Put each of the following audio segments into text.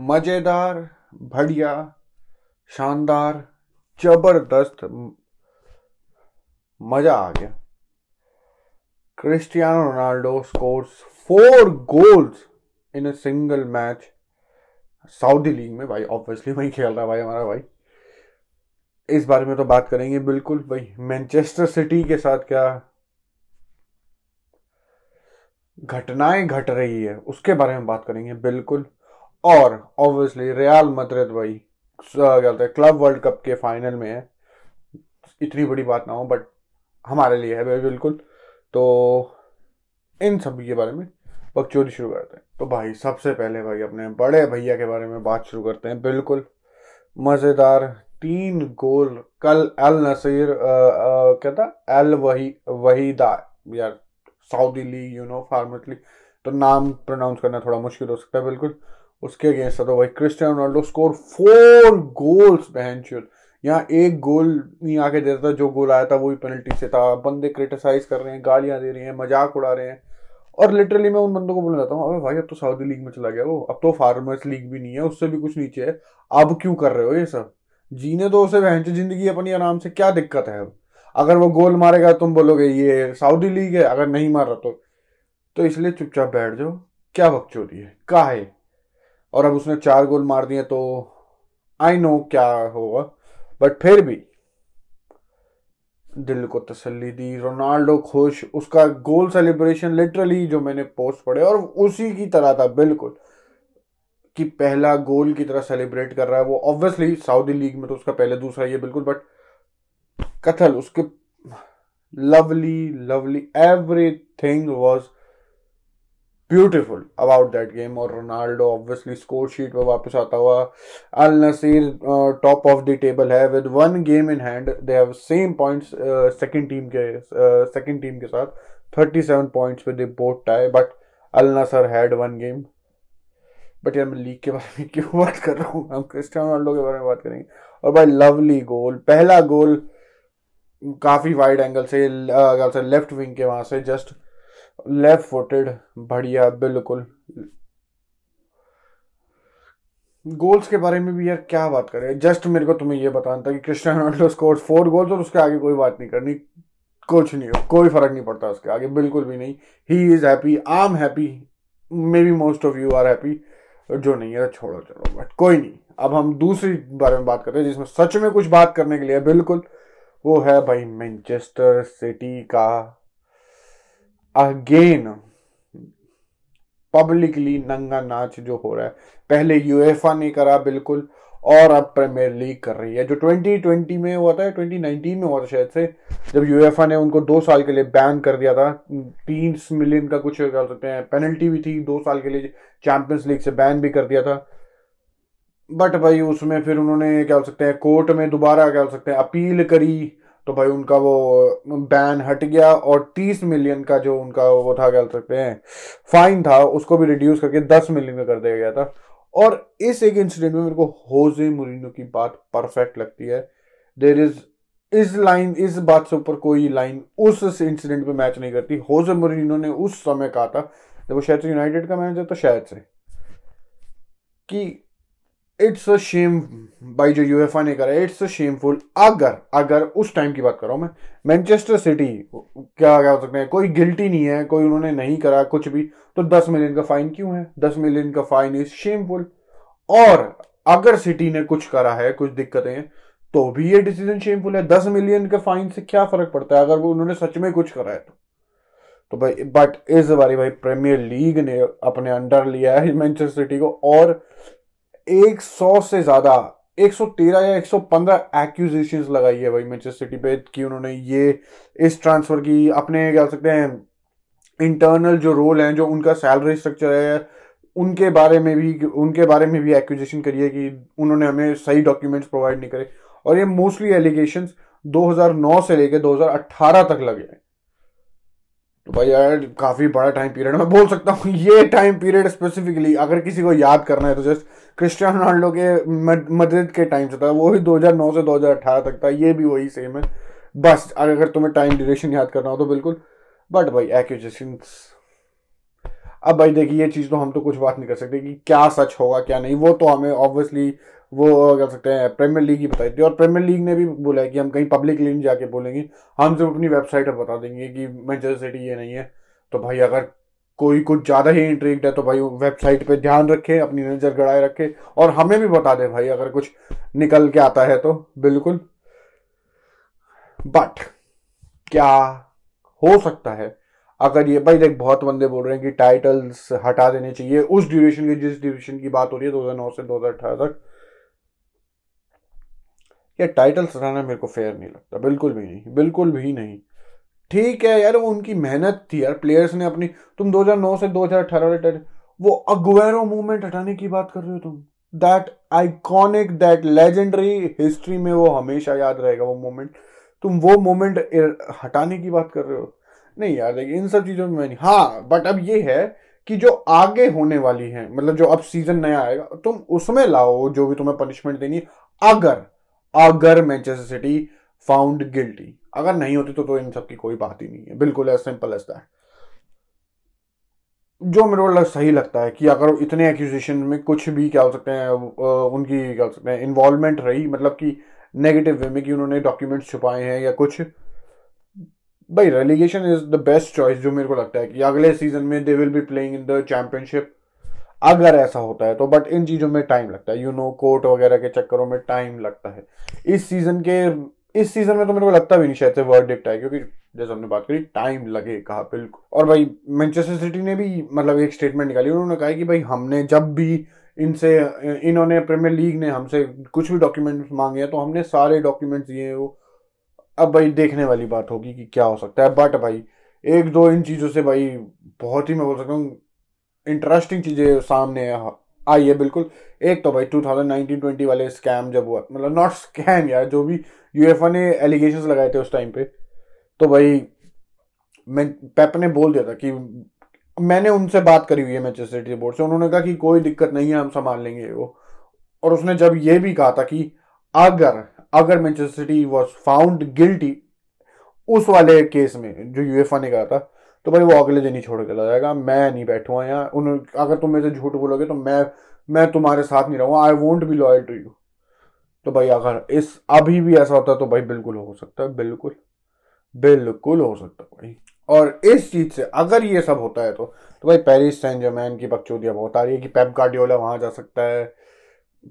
मज़ेदार, बढ़िया, शानदार, ज़बरदस्त मज़ा आ गया। Cristiano Ronaldo scores four goals in a single match Saudi league में। भाई ऑब्वियसली वही खेल रहा है भाई हमारा भाई। इस बारे में तो बात करेंगे बिल्कुल भाई। मैनचेस्टर सिटी के साथ क्या घटनाएँ घट रही है, उसके बारे में बात करेंगे बिल्कुल। और ऑब्वियसली रियाल मद्रिद भाई क्या कहते हैं क्लब वर्ल्ड कप के फाइनल में है। इतनी बड़ी बात ना हो बट हमारे लिए है भाई, बिल्कुल। तो इन सब के बारे में बकचोदी शुरू करते हैं। तो भाई, सबसे पहले भाई, अपने बड़े भैया के बारे में बात शुरू करते हैं, बिल्कुल। मज़ेदार तीन गोल, कल एल नसीर क्या था? एल वही वहीदा यार Saudi league you know formally तो नाम प्रोनाउंस करना थोड़ा मुश्किल हो सकता है, बिल्कुल। उसके अगेंस्ट था तो भाई Cristiano Ronaldo score four goals बहन यहाँ एक गोल नहीं आके देता था जो गोल आया था वो भी पेनल्टी से था। बंदे क्रिटिसाइज कर रहे हैं, गालियाँ दे रहे हैं, मज़ाक उड़ा रहे हैं। और लिटरली मैं उन बंदों को बोलना चाहता हूँ, अबे भाई अब तो सऊदी लीग में चला गया वो। अब तो फार्मर्स लीग भी नहीं है, उससे भी कुछ नीचे है। अब क्यों कर रहे हो ये सब? जीने दो उसे बहन ज़िंदगी अपनी आराम से। क्या दिक्कत है अब? अगर वो गोल मारेगा तुम बोलोगे, ये सऊदी लीग है, अगर नहीं मार रहा तो। तो इसलिए चुपचाप बैठ जाओ। क्या बकचोदी है? का है और अब उसने चार गोल मार दिए तो आई नो क्या होगा। बट फिर भी दिल को तसल्ली दी, रोनाल्डो खुश, उसका गोल सेलिब्रेशन लिटरली जो मैंने पोस्ट पढ़े, और उसी की तरह था बिल्कुल कि पहला गोल की तरह सेलिब्रेट कर रहा है वो। ऑब्वियसली सऊदी लीग में तो उसका पहले दूसरा ये बिल्कुल बट कथल उसके lovely lovely every thing was beautiful about that game और रोनाल्डो ऑब्वियसली स्कोर शीट पर वापस आता हुआ। Al Nassr top of the table है with one game in hand they have same points second team के second uh, team के साथ। 37 points with both tie but Al Nassr had one game but यार मैं league के बारे में क्यों बात कर रहा हूँ? हम क्रिस्टियानो रोनाल्डो के बारे में बात करेंगे। और भाई लवली गोल पहला गोल काफ़ी वाइड एंगल से लेफ़्ट विंग के वहाँ से जस्ट लेफ़्ट फुटेड बढ़िया, बिल्कुल। गोल्स के बारे में भी यार क्या बात करें? जस्ट मेरे को तुम्हें यह बताना था कि Cristiano Ronaldo score four goals और उसके आगे कोई बात नहीं करनी। कुछ नहीं हो कोई फ़र्क नहीं पड़ता उसके आगे, बिल्कुल भी नहीं। He is happy I am happy maybe most of you are happy जो नहीं है, छोड़ो चलो बट कोई नहीं। अब हम दूसरी बारे में बात करते हैं, जिसमें सच में कुछ बात करने के लिए, बिल्कुल, वो है भाई मैनचेस्टर सिटी का अगेन पब्लिकली नंगा नाच जो हो रहा है। पहले यूएफा ने करा, बिल्कुल, और अब प्रीमियर लीग कर रही है, जो 2020 में हुआ था 2019 में हुआ था शायद से, जब यूएफा ने उनको दो साल के लिए बैन कर दिया था तीन मिलियन का कुछ कह सकते हैं पेनल्टी भी थी दो साल के लिए चैंपियंस लीग से बैन भी कर दिया था। बट भाई, उसमें फिर उन्होंने क्या बोल सकते हैं कोर्ट में दोबारा क्या बोल सकते हैं अपील करी तो भाई उनका वो बैन हट गया और तीस मिलियन का जो उनका वो था, क्या सकते हैं फाइन था, उसको भी रिड्यूस करके दस मिलियन का कर दिया गया था। और इस एक इंसिडेंट में मेरे को होजे मुरीनो की बात परफेक्ट लगती है। देर इज़ इस लाइन इस बात से ऊपर कोई लाइन उस इंसिडेंट पे मैच नहीं करती। होजे मुरीनो ने उस समय कहा था, जब वो शायद यूनाइटेड का मैनेजर तो शायद से, कि इट्स अ शेम भाई, जो यूएफए ने करा इट्स अ शेमफुल अगर अगर उस टाइम की बात कर रहा हूँ मैं मैनचेस्टर सिटी क्या क्या हो सकते हैं? कोई गिल्टी नहीं है, कोई उन्होंने नहीं करा कुछ भी तो दस मिलियन का फाइन क्यों है? दस मिलियन का फाइन इज़ शेमफुल और अगर सिटी ने कुछ करा है, कुछ दिक्कतें हैं तो भी ये डिसीज़न शेमफुल है। दस मिलियन के फाइन से क्या फ़र्क पड़ता है? अगर वो उन्होंने सच में कुछ करा है तो। तो भाई बट इस बारी भाई प्रीमियर लीग ने अपने अंडर लिया है मैनचेस्टर सिटी को, और एक सौ से ज़्यादा 113 या 115 एक्यूजेशन लगाई है भाई मैनचेस्टर सिटी पे कि उन्होंने ये इस ट्रांसफ़र की अपने, क्या सकते हैं इंटरनल जो रोल हैं, जो उनका सैलरी स्ट्रक्चर है, उनके बारे में भी, उनके बारे में भी एक्यूजेशन करी है कि उन्होंने हमें सही डॉक्यूमेंट्स प्रोवाइड नहीं करे। और ये मोस्टली एलिगेशन 2009 से लेकर 2018 तक लगे हैं। तो भाई यार, काफ़ी बड़ा टाइम पीरियड मैं बोल सकता हूँ, ये टाइम पीरियड स्पेसिफिकली अगर किसी को याद करना है तो जस्ट क्रिस्टियानो रोनाल्डो के मद्रिद के टाइम से था, वो भी 2009 से 2018 तक था, ये भी वही सेम है। बस, अगर तुम्हें टाइम ड्यूरेशन याद करना हो तो बिल्कुल बट भाई एक्यूजेशन अब भाई देखिए, ये चीज़ तो हम तो कुछ बात नहीं कर सकते कि क्या सच होगा, क्या नहीं, वो तो हमें ऑब्वियसली वो कह सकते हैं प्रीमियर लीग ही बताई थी। और प्रीमियर लीग ने भी बोला है कि हम कहीं पब्लिक लीग जाके बोलेंगे। हम सिर्फ़ अपनी वेबसाइट पर बता देंगे कि मैनचेस्टर सिटी ये नहीं है। तो भाई अगर कोई कुछ ज़्यादा ही इंट्रिक्ट है तो भाई वेबसाइट पे ध्यान रखे, अपनी नज़र गड़ाए रखे। और हमें भी बता दे भाई, अगर कुछ निकल के आता है तो बिल्कुल। बट क्या हो सकता है? अगर ये, भाई देख, बहुत बंदे बोल रहे हैं कि टाइटल्स हटा देने चाहिए। उस ड्यूरेशन की, जिस ड्यूरेशन की बात हो रही है 2009 से 2018 तक ये टाइटल्स हटाना मेरे को फेयर नहीं लगता। बिल्कुल भी नहीं, बिल्कुल भी नहीं। ठीक है यार, वो उनकी मेहनत थी यार। प्लेयर्स ने अपनी, तुम 2009 से 2018 वाले वो अग्वेरो मूवमेंट हटाने की बात कर रहे हो तुम। That iconic that legendary history में वो हमेशा याद रहेगा वो मोमेंट तुम वो मोमेंट हटाने की बात कर रहे हो। नहीं यार देखिए इन सब चीज़ों में नहीं। हाँ बट अब ये है कि जो आगे होने वाली है मतलब जो अब सीज़न नया आएगा, तुम उसमें लाओ, जो भी तुम्हें पनिशमेंट देनी अगर अगर मैनचेस्टर सिटी फाउंड गिल्टी। अगर नहीं होती तो, तो इन सब की कोई बात ही नहीं है। बिल्कुल एज सिंपल एज दैट जो मेरे को सही लगता है कि अगर इतने एक्यूजिशन में कुछ भी क्या हो सकते हैं उनकी क्या हो सकते हैं इन्वॉल्वमेंट रही मतलब कि नेगेटिव वे में कि उन्होंने डॉक्यूमेंट्स छुपाए हैं या कुछ। भाई relegation is the best choice जो मेरे को लगता है कि अगले सीज़न में they will be playing in the championship अगर ऐसा होता है तो बट इन चीज़ों में टाइम लगता है। यू नो कोर्ट वगैरह के चक्करों में टाइम लगता है। इस सीज़न के, इस सीज़न में तो मेरे को लगता भी नहीं शायद से वर्डिक्ट है क्योंकि जैसे हमने बात करी टाइम लगे कहा बिल्कुल और भाई मैनचेस्टर सिटी ने भी मतलब एक स्टेटमेंट निकाली, उन्होंने कहा कि भाई, हमने जब भी इनसे, इन्होंने प्रीमियर लीग ने हमसे कुछ भी डॉक्यूमेंट्स मांगे हैं तो हमने सारे डॉक्यूमेंट्स दिए वो। अब भाई, देखने वाली बात होगी कि क्या हो सकता है। बट भाई, एक दो इन चीज़ों से भाई, बहुत ही मैं बोल सकता हूँ इंटरेस्टिंग चीज़ें सामने आई है, बिल्कुल। एक तो भाई 2019-20 वाले स्कैम जब हुआ मतलब नॉट स्कैम यार, जो भी यूएफए ने एलिगेशंस लगाए थे उस टाइम पे तो भाई, मैं पेप ने बोल दिया था कि, मैंने उनसे बात करी हुई है मैनचेस्टर सिटी बोर्ड से, उन्होंने कहा कि कोई दिक्कत नहीं है, हम संभाल लेंगे वो। और उसने जब ये भी कहा था कि अगर अगर Manchester City was found guilty उस वाले केस में, जो यूएफए ने कहा था तो भाई वो अगले दिन ही छोड़ के ला जाएगा। मैं नहीं बैठूँगा यहाँ। उन अगर तुम मेरे झूठ बोलोगे तो मैं मैं तुम्हारे साथ नहीं रहूँगा। I won't be loyal to you तो भाई अगर इस, अभी भी ऐसा होता तो भाई बिल्कुल हो सकता है। बिल्कुल। बिल्कुल हो सकता भाई। और इस चीज़ से अगर ये सब होता है तो तो भाई पेरिस सैन जर्मैन की बकचोदिया बहुत आ रही है कि पेप गार्डियोला वहाँ जा सकता है।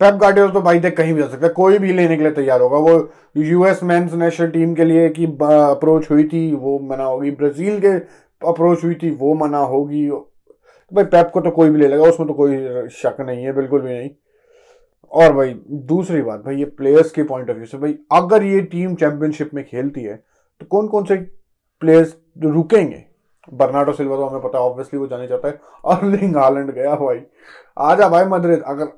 पेप गार्डियोला तो भाई देख कहीं भी जा सकता है। कोई भी लेने के लिए तैयार होगा। वो यूएस मेंस नेशनल टीम के लिए की अप्रोच हुई थी। वो मना होगी। ब्राज़ील के अप्रोच हुई थी, वो मना होगी। तो भाई पैप को तो कोई भी ले लेगा, उसमें तो कोई शक नहीं है, बिल्कुल भी नहीं। और भाई, दूसरी बात, भाई, ये प्लेयर्स के पॉइंट ऑफ़ व्यू से, भाई, अगर ये टीम चैंपियनशिप में खेलती है तो कौन कौन से प्लेयर्स रुकेंगे? बर्नाडो सिल्वा तो हमें पता है ऑब्वियसली वो जाने चाहता है। अर्लिंग हालैंड गया, भाई। आ जा भाई मद्रिद अगर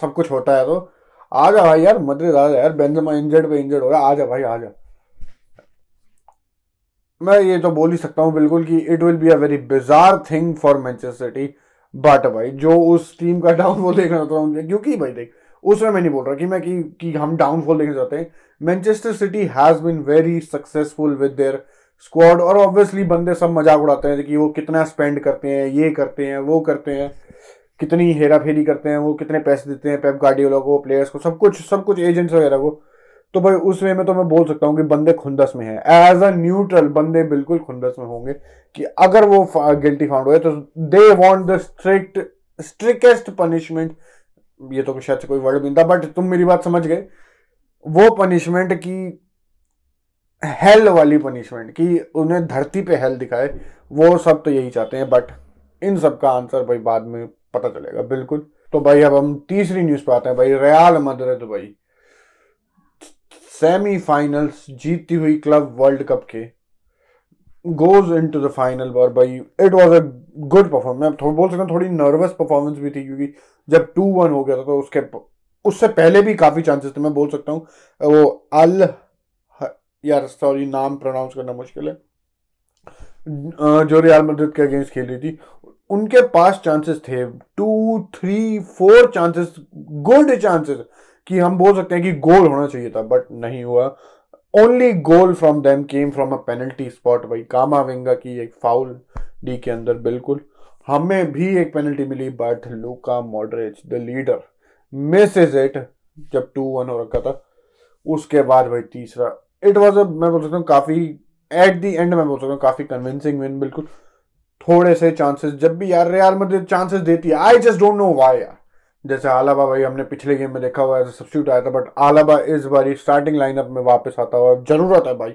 सब कुछ होता है तो। आ जा भाई यार मद्रिद आ जा यार बेंजमा इंजर्ड पे इंजर्ड हो गया आ जा भाई आ जा मैं ये तो बोल ही सकता हूँ बिल्कुल कि it will be a very bizarre thing for Manchester City but भाई, जो उस टीम का डाउनफॉल देखना होता है, क्योंकि भाई देख उसमें मैं नहीं बोल रहा कि मैं कि कि हम डाउनफॉल देखना चाहते हैं। Manchester City has been very successful with their squad और ऑब्वियसली बंदे सब मज़ाक उड़ाते हैं कि वो कितना स्पेंड करते हैं, ये करते हैं, वो करते हैं, कितनी हेरा फेरी करते हैं, वो कितने पैसे देते हैं पेप गार्डियोला को प्लेयर्स को, सब कुछ सब कुछ एजेंट्स वगैरह को। तो भाई उस वे में तो मैं बोल सकता हूँ कि बंदे खुंदस में हैं। एज अ न्यूट्रल बंदे बिल्कुल खुंदस में होंगे कि अगर वो गिल्टी फाउंड हुए तो they want the strict strictest punishment ये तो शायद से कोई वर्ड भी था बट तुम मेरी बात समझ गए। वो पनिशमेंट की हेल वाली पनिशमेंट कि उन्हें धरती पे हेल दिखाए, वो सब तो यही चाहते हैं बट इन सब का आंसर भाई बाद में पता चलेगा, बिल्कुल। तो भाई अब हम तीसरी न्यूज़ पे आते हैं भाई रयाल मदरद भाई। सेमीफाइनल्स जीतती हुई क्लब वर्ल्ड कप के goes into the final और भाई it was a good performance मैं थोड़ा बोल सकता हूँ, थोड़ी नर्वस परफॉर्मेंस भी थी, क्योंकि जब टू वन हो गया था तो उसके उससे पहले भी काफ़ी चांसेस थे। मैं बोल सकता हूँ, वो अल यार सॉरी नाम प्रोनाउंस करना मुश्किल है। जो रियाल मदद के अगेंस्ट खेल रही थी, उनके पास चांसेस थे। Two three four chances good chances कि हम बोल सकते हैं कि गोल होना चाहिए था बट नहीं हुआ। Only goal from them came from a penalty spot भाई कामा वेंगा की एक फाउल डी के अंदर, बिल्कुल। हमें भी एक penalty milli but Luka Modric the leader misses it जब टू वन हो रखा था। उसके बाद भाई तीसरा। इट वॉज़ अ मैं बोल सकता हूँ, काफ़ी एट दी एंड मैं बोल सकता हूँ, काफ़ी कन्विंसिंग विन बिल्कुल। थोड़े से चांसेस जब भी यार रियाल मद्रिद चांसेस देती है I just don't know why यार। जैसे आलाबा भाई हमने पिछले गेम में देखा हुआ है सब्सिट्यूट आया था बट आलाबा इस बारी स्टार्टिंग लाइनअप में वापस आता हुआ। ज़रूरत है भाई,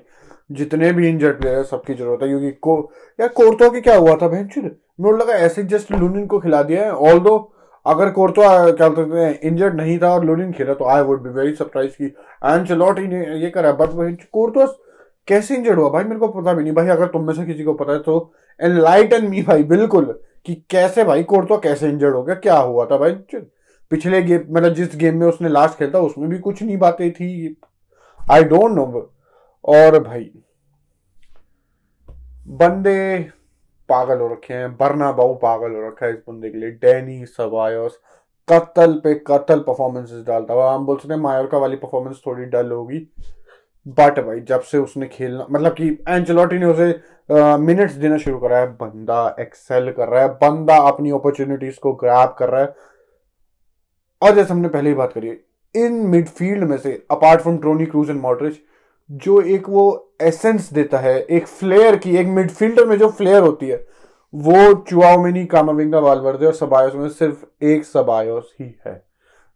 जितने भी इंजर्ड प्लेयर है, सबकी ज़रूरत है, क्योंकि को यार कोर्तो की क्या हुआ था बहन मुझे लगा ऐसे जस्ट लूनिन को खिला दिया है ऑल दो अगर कोर्तो क्या बोलते हैं इंजर्ड नहीं था और लूनिन खेला तो I would be very surprise की एंड चलोट ही ये करा बट कोर्तो कैसे इंजर्ड हुआ? भाई मेरे को पता भी नहीं, भाई अगर तुम में से किसी को पता है तो एनलाइटन मी भाई, बिल्कुल, कि कैसे भाई कोर्तो कैसे इंजर्ड हो गया, क्या हुआ था भाई पिछले गेम मतलब जिस गेम में उसने लास्ट खेलता उसमें भी कुछ नहीं बातें थी। आई डोंट नो और भाई, बंदे पागल हो रखे हैं बरना बाऊ पागल हो रखा है इस बंदे के लिए। डैनी सबायोस कत्ल पे कत्ल परफॉर्मेंसेस डालता हुआ। हम बोल सकते हैं मायोरका वाली परफॉर्मेंस थोड़ी डल होगी। बट भाई, जब से उसने खेलना मतलब कि एंचलॉटी ने उसे मिनट्स देना शुरू करा है, बंदा एक्सेल कर रहा है, बंदा अपनी अपॉर्चुनिटीज़ को ग्रैप कर रहा है। और जैसे हमने पहले ही बात करी, इन मिडफील्ड में से apart from Toni Kroos and Modric जो एक वो एसेंस देता है, एक फ्लेयर की, एक मिडफील्डर में जो फ्लेयर होती है, वो चुआओमिनी कामाविंगा वालवर्दे और सबायोस में सिर्फ़ एक सबायोस ही है।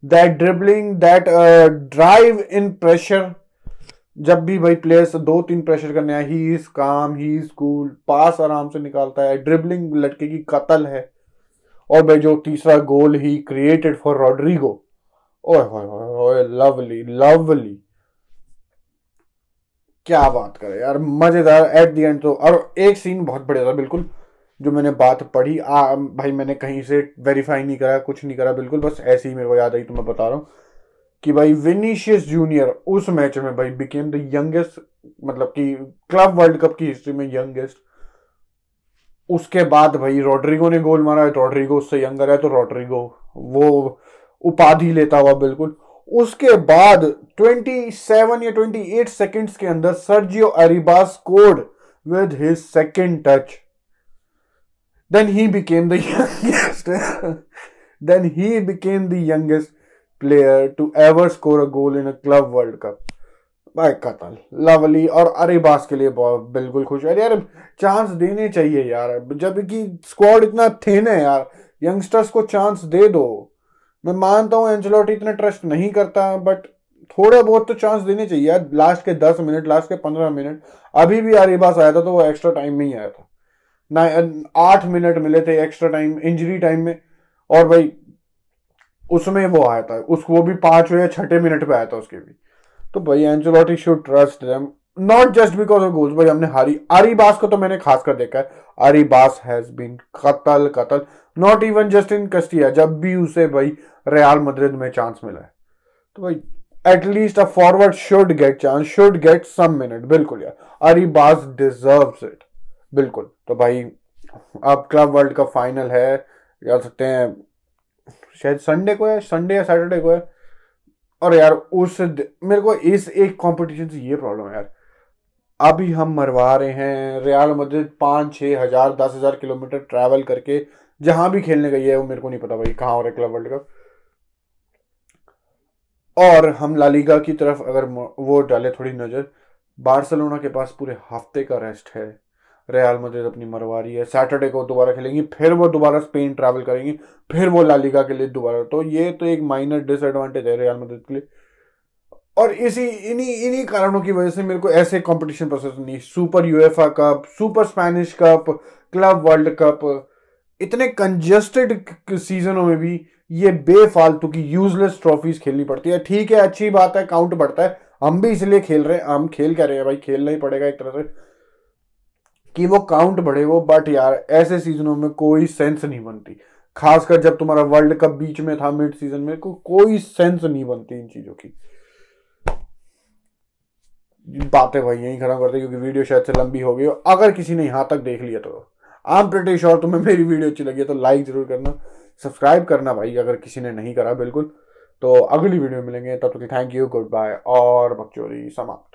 That dribbling that drive in pressure जब भी भाई प्लेयर्स दो तीन प्रेशर करने आए ही इज़ काम ही इज़ कूल पास आराम से निकालता है ड्रिबलिंग लड़के की कतल है। और भाई जो तीसरा goal he created for Rodrygo ओए लवली लवली क्या बात करे यार मज़ेदार। एट द एंड तो और एक सीन बहुत बढ़िया था बिल्कुल जो मैंने बात पढ़ी। आ, भाई मैंने कहीं से वेरीफाई नहीं करा कुछ नहीं करा बिल्कुल बस ऐसे ही मेरे को याद आई तो मैं बता रहा हूँ कि भाई विनीशियस जूनियर उस मैच में भाई बिकेम द यंगेस्ट मतलब कि क्लब वर्ल्ड कप की हिस्ट्री में यंगेस्ट उसके बाद भाई रोड्रिगो ने गोल मारा है रोड्रिगो उससे यंगर है तो रोड्रिगो वो उपाधि लेता हुआ बिल्कुल। उसके बाद 27 या 28 सेकंड्स के अंदर Sergio Arribas scored with his second touch then he became the youngest then he became the youngest player to ever score a goal in a club World Cup. भाई कतल, लवली और अरेबास के लिए बिल्कुल खुश। है यार चांस देने चाहिए यार। जब कि स्क्वाड इतना थिन है यार। यंगस्टर्स को चांस दे दो। मैं मानता हूँ एंजलोट इतना ट्रस्ट नहीं करता बट थोड़ा बहुत तो चांस देने चाहिए यार। लास्ट के दस मिनट लास्ट के पंद्रह मिनट अभी भी अरेबास आया था तो वो एक्स्ट्रा टाइम में ही आया था। ना, आठ मिनट मिले थे एक्स्ट्रा टाइम इंजरी टाइम में। और भाई, उसमें वो आया था। उसको वो भी पाँचवें या छठे मिनट पे आया था उसके भी। तो भाई Ancelotti should trust them not just because of goals भाई हमने हारी। आरी बास को तो मैंने खास कर देखा है। आरी बास हैज़ बीन कतल कतल। Not even just in Castilla जब भी उसे भाई रियाल मद्रिद में चांस मिला है। तो भाई at least a forward should get chance should get some minute बिल्कुल यार। आरी बास डिजर्व इट बिल्कुल। तो भाई, अब क्लब वर्ल्ड कप फाइनल है। कह सकते हैं? शायद संडे को है संडे या सैटरडे को है। और यार उस मेरे को इस एक कंपटीशन से ये प्रॉब्लम है यार। अभी हम मरवा रहे हैं रियाल मद्रिद पाँच छः हज़ार, दस हज़ार किलोमीटर ट्रैवल करके, जहाँ भी खेलने गई है, वो मेरे को नहीं पता भाई, कहाँ हो रहा है क्लब वर्ल्ड कप और हम लालीगा की तरफ़ अगर वो डाले थोड़ी नज़र बार्सलोना के पास पूरे हफ़्ते का रेस्ट है। रियाल मद्रिद अपनी मरवारी है। सैटरडे को दोबारा खेलेंगी, फिर वो दोबारा स्पेन ट्रैवल करेंगी, फिर वो लालिगा के लिए दोबारा। तो ये तो एक माइनर डिसएडवांटेज है रियाल मद्रिद के लिए। और इसी, इन्हीं इन्हीं कारणों की वजह से मेरे को ऐसे कंपटीशन पसंद नहीं। Super UEFA cup super Spanish cup club world cup इतने कंजेस्टेड सीजनों में भी ये बेफालतू की यूजलेस ट्रॉफीज खेलनी पड़ती है। ठीक है, अच्छी बात है काउंट बढ़ता है। हम भी इसलिए खेल रहे हैं। हम खेल क्या रहे हैं भाई? खेलना ही पड़ेगा एक तरह से। कि वो काउंट बढ़े वो बट यार ऐसे सीजनों में कोई सेंस नहीं बनती। खासकर जब तुम्हारा वर्ल्ड कप बीच में था मिड सीज़न में को, कोई सेंस नहीं बनती इन चीज़ों की। बातें भाई यही खत्म करते क्योंकि वीडियो शायद से लंबी हो गई अगर किसी ने यहाँ तक देख लिया तो। आई एम श्योर तुम्हें मेरी वीडियो अच्छी लगी है तो लाइक ज़रूर करना। सब्सक्राइब करना भाई अगर किसी ने नहीं करा बिल्कुल। तो अगली वीडियो मिलेंगे। तब तक थैंक यू गुड बाय और बकचोरी समाप्त।